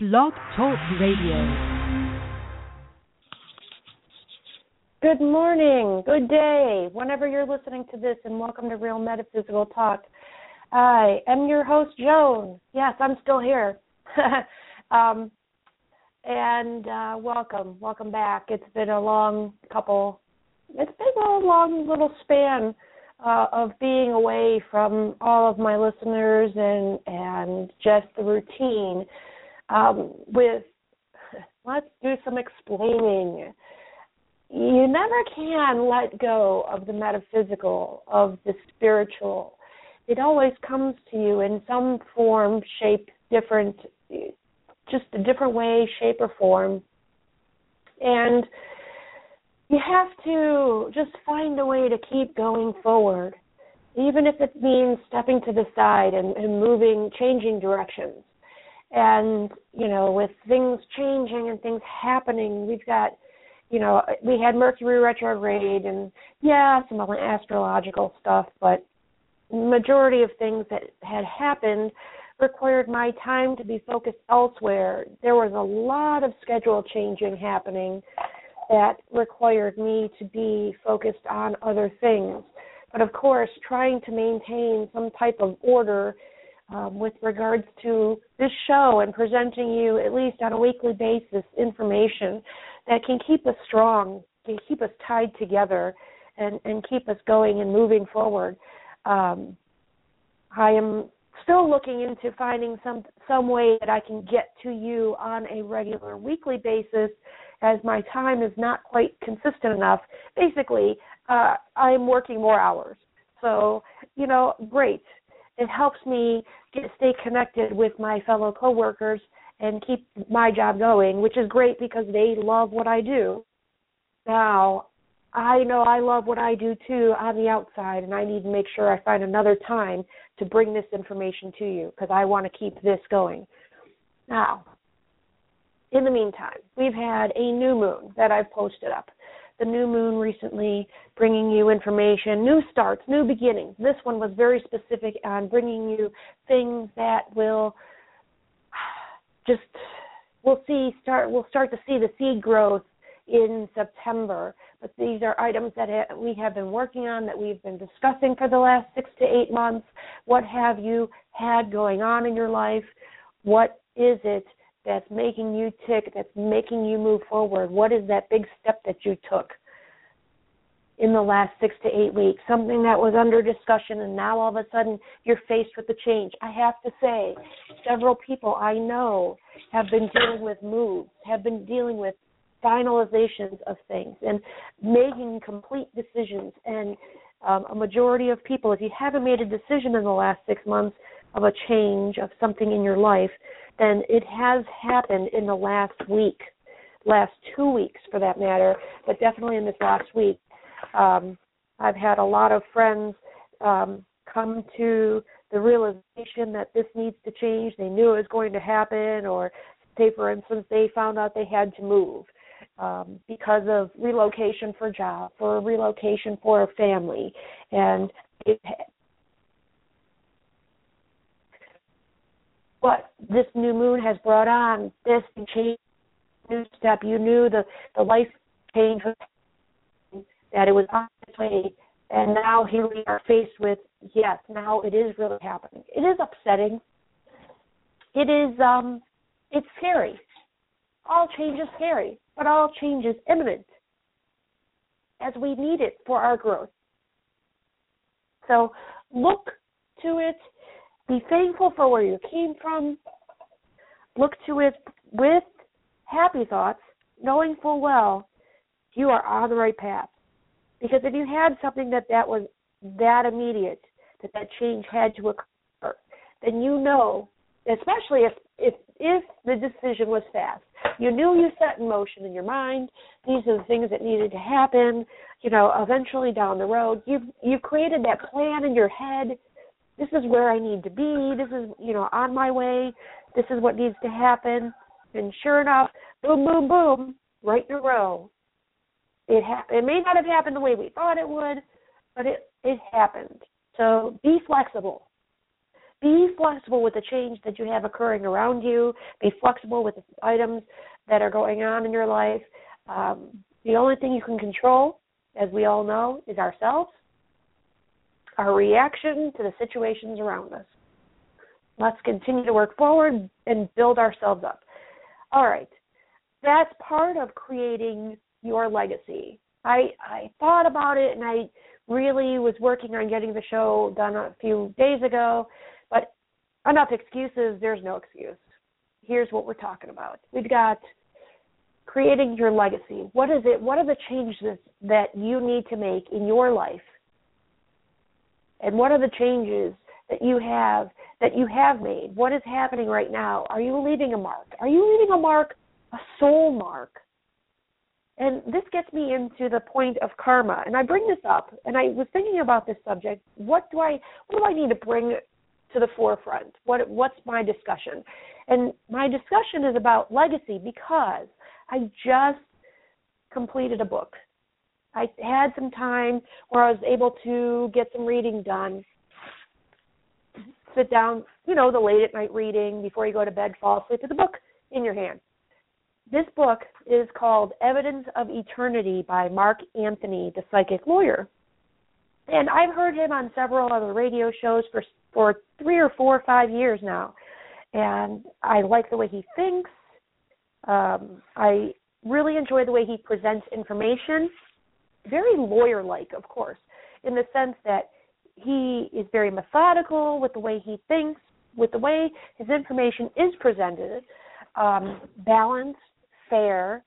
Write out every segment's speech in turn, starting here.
Blog Talk Radio. Good morning, good day, whenever you're listening to this, and welcome to Real Metaphysical Talk. I am your host, Joan. Yes, I'm still here. um, and uh, welcome, welcome back. It's been a long couple, it's been a long little span uh, of being away from all of my listeners and and just the routine um, with let's do some explaining. You never can let go of the metaphysical, of the spiritual. It always comes to you in some form, shape, different, just a different way, shape, or form. And you have to just find a way to keep going forward, even if it means stepping to the side and, and moving, changing directions and you know with things changing and things happening we've got you know we had mercury retrograde and yeah some astrological stuff but majority of things that had happened required my time to be focused elsewhere. There was a lot of schedule changing happening that required me to be focused on other things. But of course trying to maintain some type of order um, with regards to this show and presenting you, at least on a weekly basis, information that can keep us strong, can keep us tied together, and, and keep us going and moving forward. Um, I am still looking into finding some some way that I can get to you on a regular weekly basis as my time is not quite consistent enough. Basically, uh, I'm working more hours. So, you know, great it helps me get stay connected with my fellow coworkers and keep my job going, which is great because they love what I do. Now, I know I love what I do too on the outside, and I need to make sure I find another time to bring this information to you because I want to keep this going. Now, in the meantime, we've had a new moon that I've posted up the new moon recently, bringing you information, new starts, new beginnings. This one was very specific on bringing you things that will just we'll see start we'll start to see the seed growth in September. But these are items that we have been working on, that we've been discussing for the last six to eight months. What have you had going on in your life? What is it that's making you tick, that's making you move forward? What is that big step that you took in the last six to eight weeks? Something that was under discussion, and now all of a sudden you're faced with the change. I have to say, several people I know have been dealing with moves, have been dealing with finalizations of things, and making complete decisions. And um, a majority of people, if you haven't made a decision in the last six months of a change of something in your life, then it has happened in the last week, last two weeks for that matter, but definitely in this last week. Um, I've had a lot of friends um, come to the realization that this needs to change. They knew it was going to happen, or say, for instance, they found out they had to move um, because of relocation for job, for relocation for a family, and it what this new moon has brought on, this change, new step. You knew the the life change that it was on its way, and now here we are faced with yes, now it is really happening. It is upsetting. It is um, it's scary. All change is scary, but all change is imminent, as we need it for our growth. So look to it be thankful for where you came from. Look to it with happy thoughts, knowing full well you are on the right path. Because if you had something that that was that immediate, that that change had to occur, then you know, especially if if if the decision was fast, you knew you set in motion in your mind. These are the things that needed to happen. You know, eventually down the road, you've you've created that plan in your head this is where I need to be. This is, you know, on my way. This is what needs to happen. And sure enough, boom, boom, boom, right in a row. It ha- it may not have happened the way we thought it would, but it it happened. So be flexible. Be flexible with the change that you have occurring around you. Be flexible with the items that are going on in your life. Um, the only thing you can control, as we all know, is ourselves, our reaction to the situations around us. Let's continue to work forward and build ourselves up. All right. That's part of creating your legacy. I I thought about it and I really was working on getting the show done a few days ago, but enough excuses, there's no excuse. Here's what we're talking about. We've got creating your legacy. What is it? What are the changes that you need to make in your life? And what are the changes that you have that you have made? What is happening right now? Are you leaving a mark? Are you leaving a mark, a soul mark? And this gets me into the point of karma. And I bring this up, and I was thinking about this subject. What do I what do I need to bring to the forefront? What what's my discussion? And my discussion is about legacy because I just completed a book. I had some time where I was able to get some reading done. Sit down, you know, the late at night reading before you go to bed, fall asleep with a book in your hand. This book is called Evidence of Eternity by Mark Anthony, the psychic lawyer. And I've heard him on several other radio shows for for three or four or five years now. And I like the way he thinks. Um, I really enjoy the way he presents information. Very lawyer like, of course, in the sense that he is very methodical with the way he thinks, with the way his information is presented, um, balanced, fair,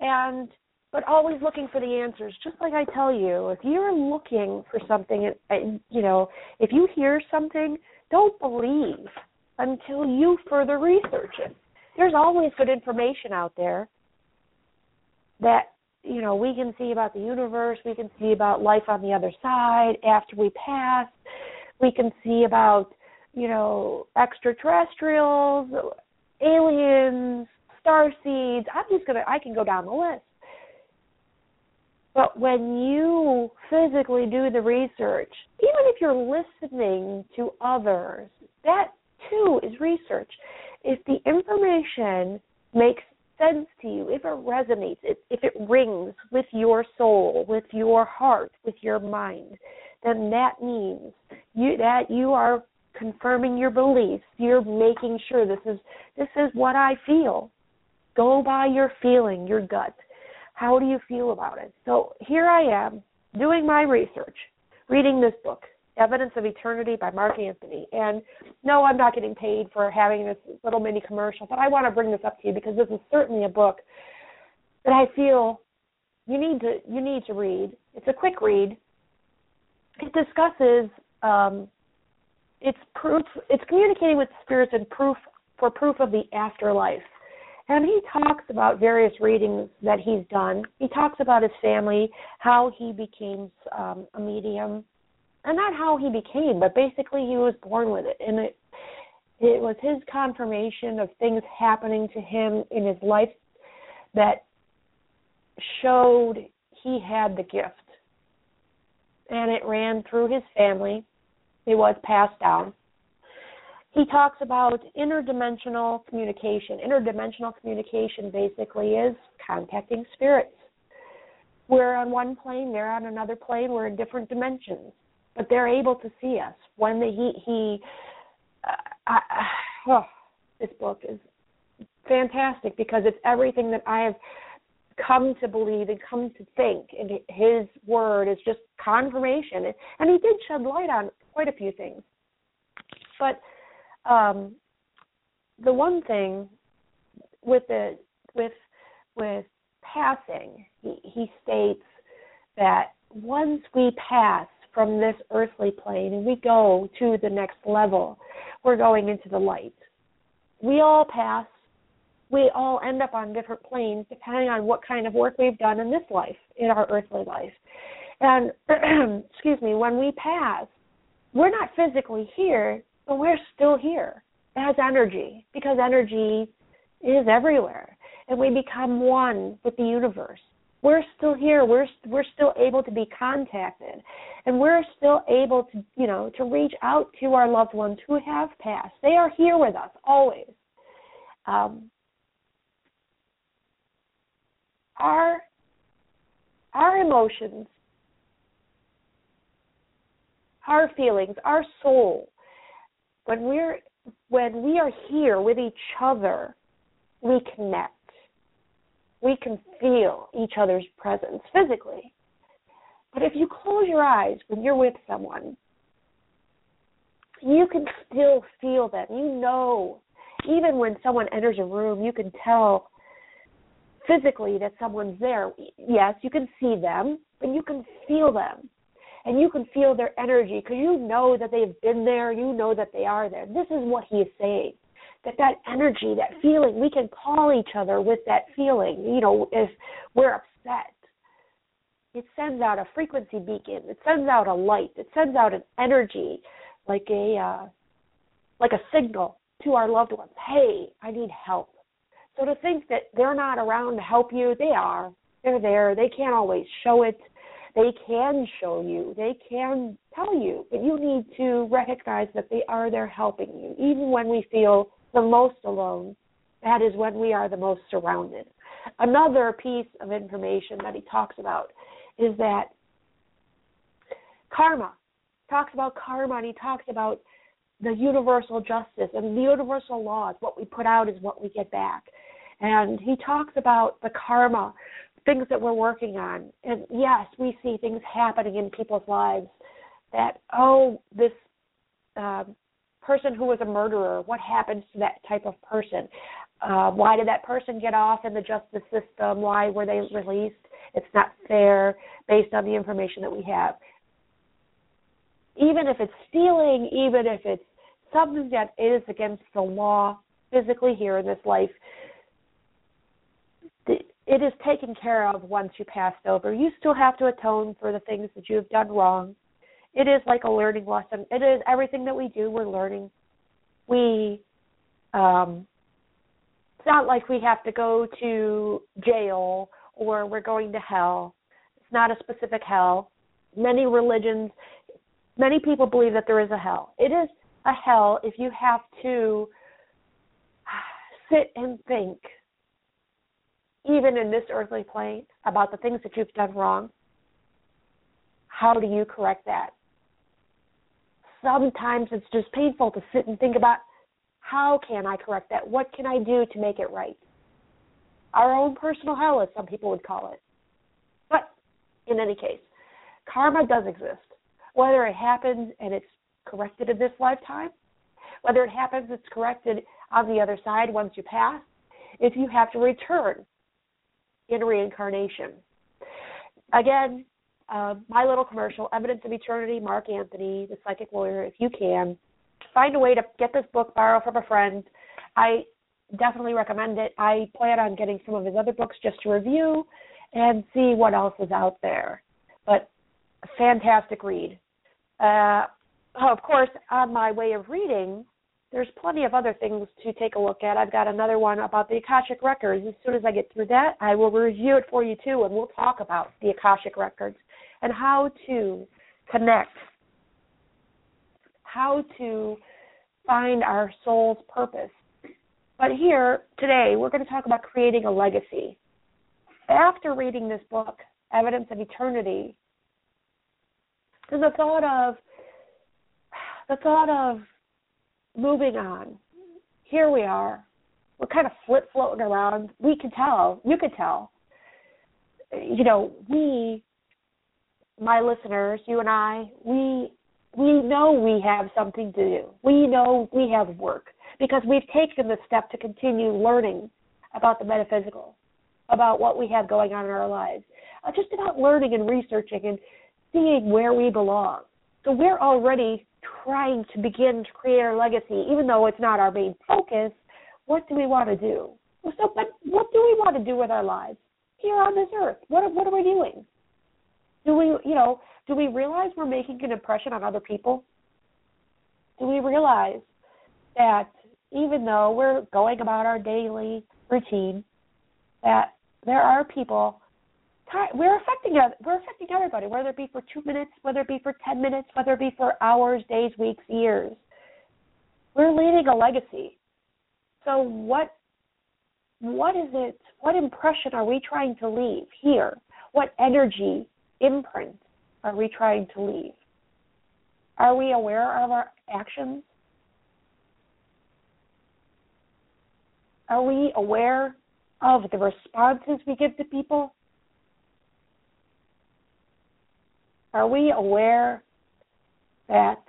and but always looking for the answers. Just like I tell you, if you're looking for something, you know, if you hear something, don't believe until you further research it. There's always good information out there that you know we can see about the universe, we can see about life on the other side after we pass, we can see about you know extraterrestrials, aliens, star seeds. I'm just gonna I can go down the list. But when you physically do the research, even if you're listening to others, that too is research. If the information makes sense to you, if it resonates, if, it rings with your soul, with your heart, with your mind, then that means you that you are confirming your beliefs. You're making sure this is this is what I feel. Go by your feeling, your gut. How do you feel about it? So here I am doing my research, reading this book, Evidence of Eternity by Mark Anthony. And no, I'm not getting paid for having this little mini commercial, but I want to bring this up to you because this is certainly a book that I feel you need to you need to read. It's a quick read. It discusses um, it's proof it's communicating with spirits and proof for proof of the afterlife. And he talks about various readings that he's done. He talks about his family, how he became um, a medium, and not how he became, but basically he was born with it, and it it was his confirmation of things happening to him in his life that showed he had the gift, and it ran through his family. It was passed down he talks about interdimensional communication. Interdimensional communication basically is contacting spirits. We're on one plane, they're on another plane, we're in different dimensions, but they're able to see us. When the, he, he uh, I, oh, this book is fantastic because it's everything that I have come to believe and come to think, and his word is just confirmation. And he did shed light on quite a few things, but um, the one thing with the with with passing, he, he states that once we pass from this earthly plane and we go to the next level, we're going into the light. We all pass. We all end up on different planes depending on what kind of work we've done in this life, in our earthly life. And excuse me, when we pass, we're not physically here, but we're still here as energy because energy is everywhere and we become one with the universe we're still here. We're we're still able to be contacted, and we're still able to you know to reach out to our loved ones who have passed. They are here with us always. Um, our our emotions, our feelings, our soul, when we're when we are here with each other, we connect we can feel each other's presence physically. But if you close your eyes when you're with someone, you can still feel them. You know, even when someone enters a room, you can tell physically that someone's there. Yes, you can see them, but you can feel them. And you can feel their energy because you know that they've been there, you know that they are there. This is what he is saying that that energy, that feeling, we can call each other with that feeling. You know, if we're upset, it sends out a frequency beacon. It sends out a light. It sends out an energy, like a uh, like a signal to our loved ones. Hey, I need help. So to think that they're not around to help you, they are. They're there. They can't always show it. They can show you. They can tell you, but you need to recognize that they are there helping you, even when we feel the most alone, that is when we are the most surrounded. Another piece of information that he talks about is that karma talks about karma and he talks about the universal justice and the universal laws. What we put out is what we get back. And he talks about the karma, things that we're working on. And yes, we see things happening in people's lives that, oh, this um, person who was a murderer, what happens to that type of person? Uh, why did that person get off in the justice system? Why were they released? It's not fair based on the information that we have. Even if it's stealing, even if it's something that is against the law physically here in this life, it is taken care of once you passed over. You still have to atone for the things that you have done wrong it is like a learning lesson. It is everything that we do, we're learning. We um it's not like we have to go to jail or we're going to hell. It's not a specific hell. Many religions many people believe that there is a hell. It is a hell if you have to sit and think even in this earthly plane about the things that you've done wrong. How do you correct that? Sometimes it's just painful to sit and think about how can I correct that? What can I do to make it right? Our own personal hell, as some people would call it. But in any case, karma does exist. Whether it happens and it's corrected in this lifetime, whether it happens it's corrected on the other side once you pass, if you have to return in reincarnation. Again, uh, my little commercial, Evidence of Eternity, Mark Anthony, the psychic lawyer, if you can. Find a way to get this book, borrow from a friend. I definitely recommend it. I plan on getting some of his other books just to review and see what else is out there. But fantastic read. Uh, oh, of course, on my way of reading, there's plenty of other things to take a look at. I've got another one about the Akashic Records. As soon as I get through that, I will review it for you too, and we'll talk about the Akashic Records and how to connect, how to find our soul's purpose. But here, today, we're going to talk about creating a legacy. After reading this book, Evidence of Eternity, the thought of the thought of moving on. Here we are. We're kind of flip floating around. We could tell. You could tell. You know, we my listeners, you and I, we we know we have something to do. We know we have work because we've taken the step to continue learning about the metaphysical, about what we have going on in our lives, uh, just about learning and researching and seeing where we belong. So we're already trying to begin to create our legacy, even though it's not our main focus. What do we want to do? So, but what do we want to do with our lives here on this earth? What what are we doing? Do we, you know, do we realize we're making an impression on other people? Do we realize that even though we're going about our daily routine, that there are people we're affecting we're affecting everybody, whether it be for two minutes, whether it be for ten minutes, whether it be for hours, days, weeks, years. We're leaving a legacy. So what what is it? What impression are we trying to leave here? What energy imprint are we trying to leave? Are we aware of our actions? Are we aware of the responses we give to people? Are we aware that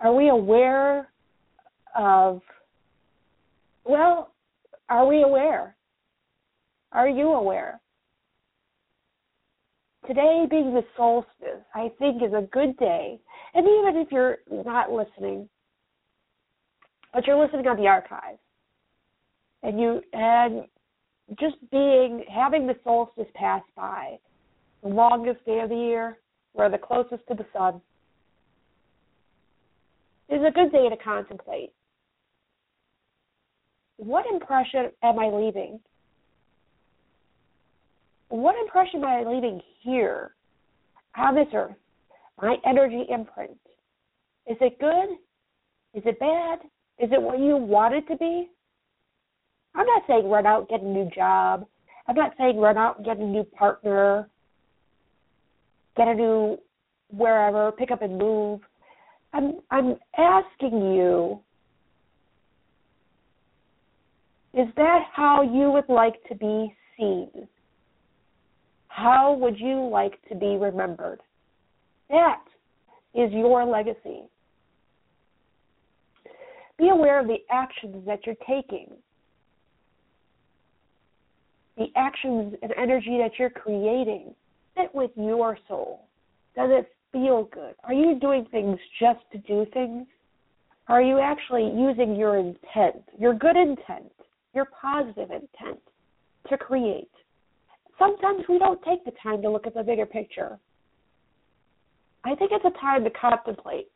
are we aware of well are we aware are you aware today being the solstice i think is a good day and even if you're not listening but you're listening on the archive and you and just being having the solstice pass by, the longest day of the year, we're the closest to the sun, is a good day to contemplate. What impression am I leaving? What impression am I leaving here on this earth? My energy imprint. Is it good? Is it bad? Is it what you want it to be? I'm not saying run out and get a new job. I'm not saying run out and get a new partner, get a new wherever, pick up and move. I'm I'm asking you is that how you would like to be seen? How would you like to be remembered? That is your legacy. Be aware of the actions that you're taking the actions and energy that you're creating fit with your soul? Does it feel good? Are you doing things just to do things? Are you actually using your intent, your good intent, your positive intent to create? Sometimes we don't take the time to look at the bigger picture. I think it's a time to contemplate.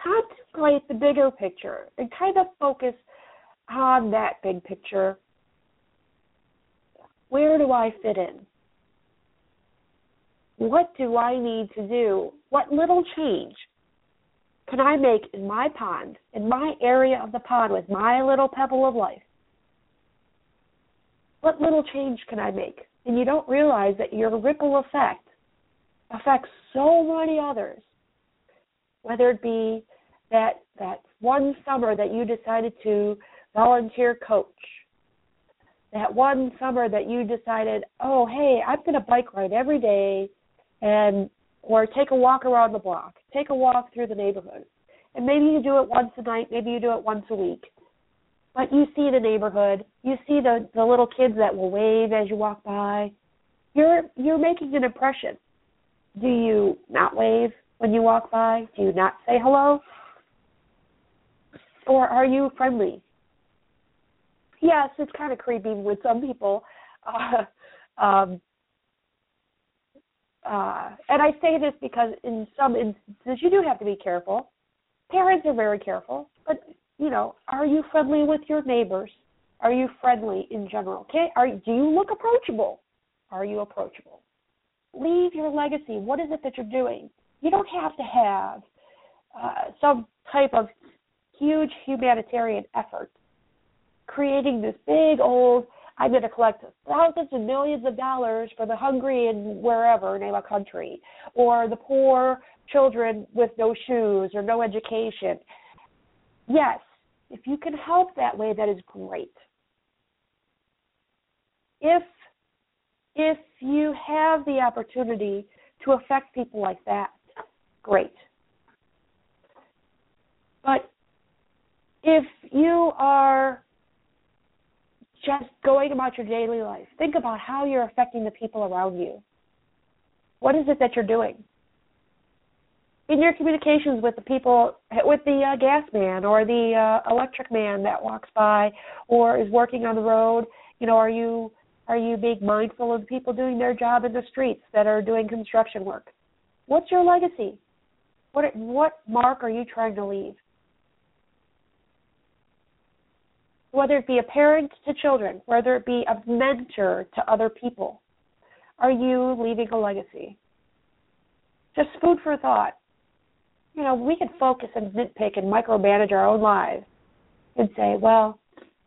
Contemplate the bigger picture and kind of focus on that big picture where do I fit in? What do I need to do? What little change can I make in my pond, in my area of the pond with my little pebble of life? What little change can I make? And you don't realize that your ripple effect affects so many others. Whether it be that that one summer that you decided to volunteer coach that one summer that you decided, oh, hey, I'm going to bike ride every day and or take a walk around the block, take a walk through the neighborhood. And maybe you do it once a night, maybe you do it once a week. But you see the neighborhood, you see the the little kids that will wave as you walk by. You're you're making an impression. Do you not wave when you walk by? Do you not say hello? Or are you friendly? yes, it's kind of creepy with some people. Uh, um, uh, and I say this because in some instances you do have to be careful. Parents are very careful, but you know, are you friendly with your neighbors? Are you friendly in general? Okay, are do you look approachable? Are you approachable? Leave your legacy. What is it that you're doing? You don't have to have uh, some type of huge humanitarian effort creating this big old I'm going to collect thousands and millions of dollars for the hungry in wherever name a country, or the poor children with no shoes or no education. Yes, if you can help that way, that is great. If if you have the opportunity to affect people like that, great. But if you are just going about your daily life. Think about how you're affecting the people around you. What is it that you're doing? In your communications with the people, with the uh, gas man or the uh, electric man that walks by or is working on the road, you know, are you are you being mindful of the people doing their job in the streets that are doing construction work? What's your legacy? What what mark are you trying to leave? whether it be a parent to children, whether it be a mentor to other people, are you leaving a legacy? Just food for thought. You know, we can focus and nitpick and micromanage our own lives and say, well,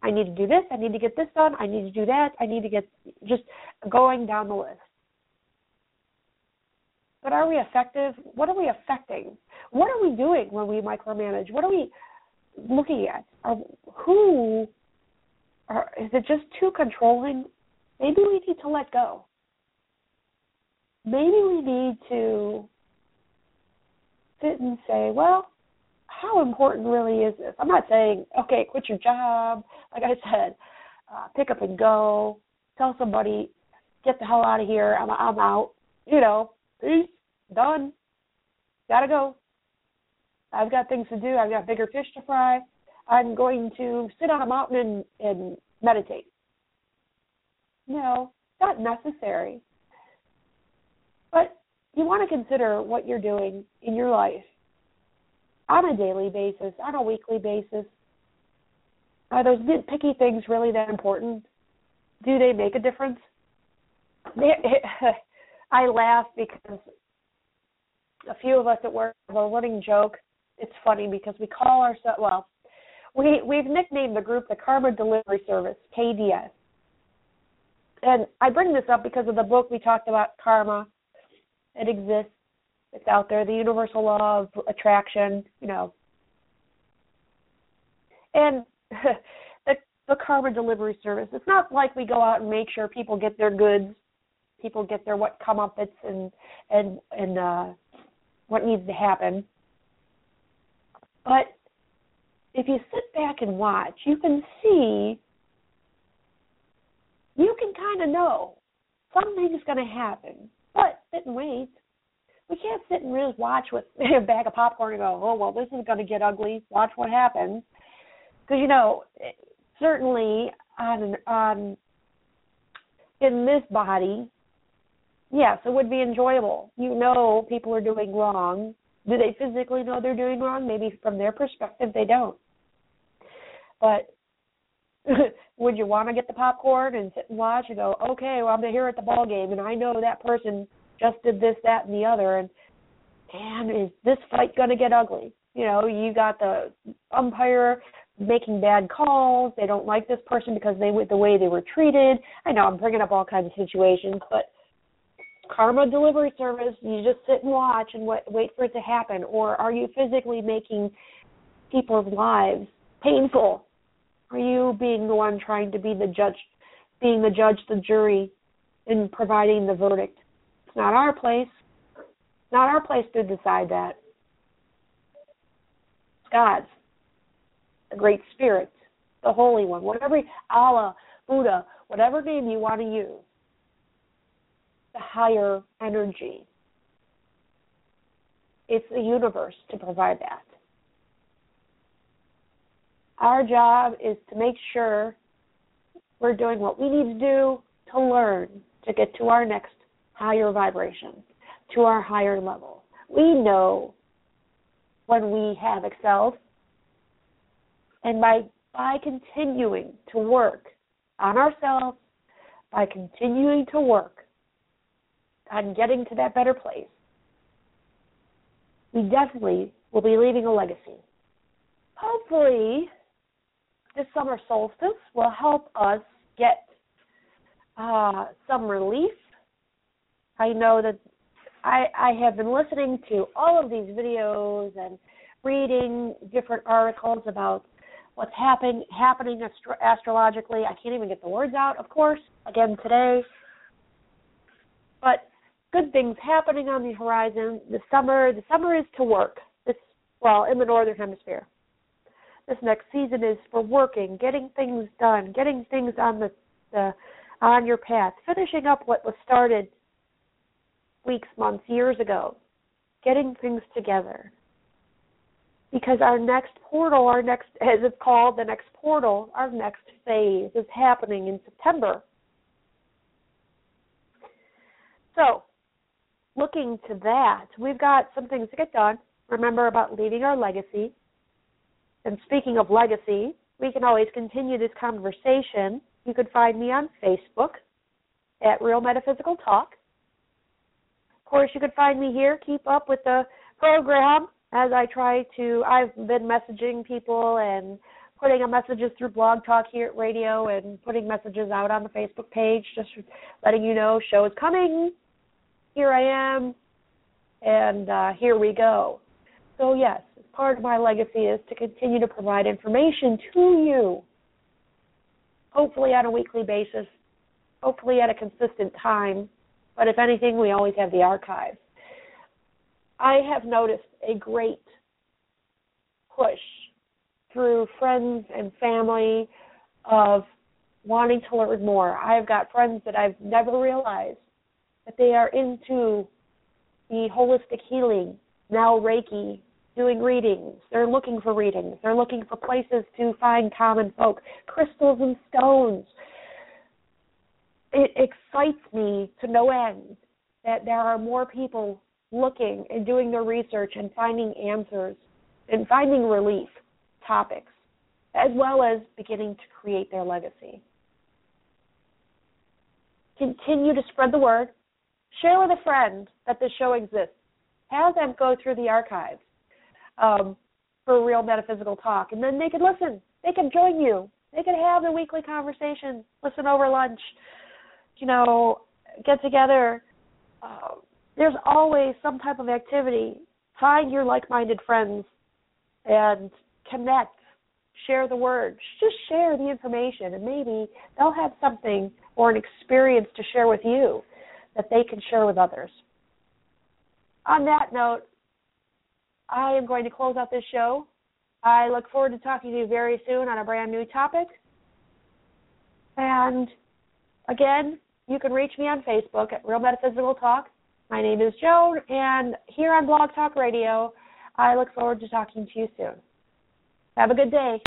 I need to do this, I need to get this done, I need to do that, I need to get just going down the list. But are we effective? What are we affecting? What are we doing when we micromanage? What are we looking at? Are, who are, is it just too controlling? Maybe we need to let go. Maybe we need to sit and say, well, how important really is this? I'm not saying, okay, quit your job. Like I said, uh, pick up and go. Tell somebody, get the hell out of here. I'm, I'm out. You know, peace, done. Gotta go. I've got things to do. I've got bigger fish to fry. I'm going to sit on a mountain and, and meditate. No, not necessary. You want to consider what you're doing in your life on a daily basis, on a weekly basis. Are those nitpicky things really that important? Do they make a difference? I laugh because a few of us at work have a running joke. It's funny because we call ourselves well, we we've nicknamed the group the Karma Delivery Service (KDS). And I bring this up because of the book we talked about, Karma. It exists. It's out there. The universal law of attraction. You know. And the the Karma Delivery Service. It's not like we go out and make sure people get their goods, people get their what comeuppance and and and uh, what needs to happen. But if you sit back and watch, you can see, you can kind of know something's going to happen. But sit and wait. We can't sit and just watch with a bag of popcorn and go, oh, well, this is going to get ugly. Watch what happens. Because, you know, eh, certainly on, on in this body, yes, it would be enjoyable. You know people are doing wrong. Do they physically know they're doing wrong? Maybe from their perspective, they don't. But would you want to get the popcorn and sit and watch and go, okay, well I'm here at the ball game and I know that person just did this, that, and the other, and man, is this fight to get ugly? You know, you got the umpire making bad calls. They don't like this person because they the way they were treated. I know I'm bringing up all kinds of situations, but karma delivery service, you just sit and watch and wait, wait for it to happen, or are you physically making people's lives painful are you being the one trying to be the judge, being the judge, the jury, in providing the verdict? It's not our place. Not our place to decide that. God's. The Great Spirit, the Holy One, whatever, Allah, Buddha, whatever name you want to use, the higher energy. It's the universe to provide that. Our job is to make sure we're doing what we need to do to learn to get to our next higher vibration, to our higher level. We know when we have excelled, and by by continuing to work on ourselves, by continuing to work on getting to that better place, we definitely will be leaving a legacy. Hopefully, this summer solstice will help us get uh, some relief. I know that I, I have been listening to all of these videos and reading different articles about what's happen, happening astro- astrologically. I can't even get the words out, of course, again today. But good things happening on the horizon. The summer, the summer is to work. This well in the northern hemisphere this next season is for working, getting things done, getting things on the, the on your path, finishing up what was started weeks, months, years ago, getting things together. Because our next portal, our next, as it's called, the next portal, our next phase is happening in September. So, looking to that, we've got some things to get done. Remember about leaving our legacy, and speaking of legacy, we can always continue this conversation. You could find me on Facebook at Real Metaphysical Talk. Of course, you could find me here, keep up with the program as I try to. I've been messaging people and putting messages through Blog Talk here at radio and putting messages out on the Facebook page, just letting you know show is coming. Here I am, and uh, here we go. So yes, part of my legacy is to continue to provide information to you, hopefully on a weekly basis, hopefully at a consistent time. But if anything, we always have the archives. I have noticed a great push through friends and family of wanting to learn more. I've got friends that I've never realized that they are into the holistic healing, now Reiki, doing readings. They're looking for readings. They're looking for places to find common folk, crystals and stones. It excites me to no end that there are more people looking and doing their research and finding answers and finding relief topics, as well as beginning to create their legacy. Continue to spread the word. Share with a friend that this show exists. Have them go through the archives um, for real metaphysical talk, and then they could listen. They could join you. They could have the weekly conversation, listen over lunch, you know, get together. Uh, there's always some type of activity. Find your like-minded friends and connect, share the word, just share the information, and maybe they'll have something or an experience to share with you that they can share with others. On that note, I am going to close out this show. I look forward to talking to you very soon on a brand new topic. And again, you can reach me on Facebook at Real Metaphysical Talk. My name is Joan, and here on Blog Talk Radio, I look forward to talking to you soon. Have a good day.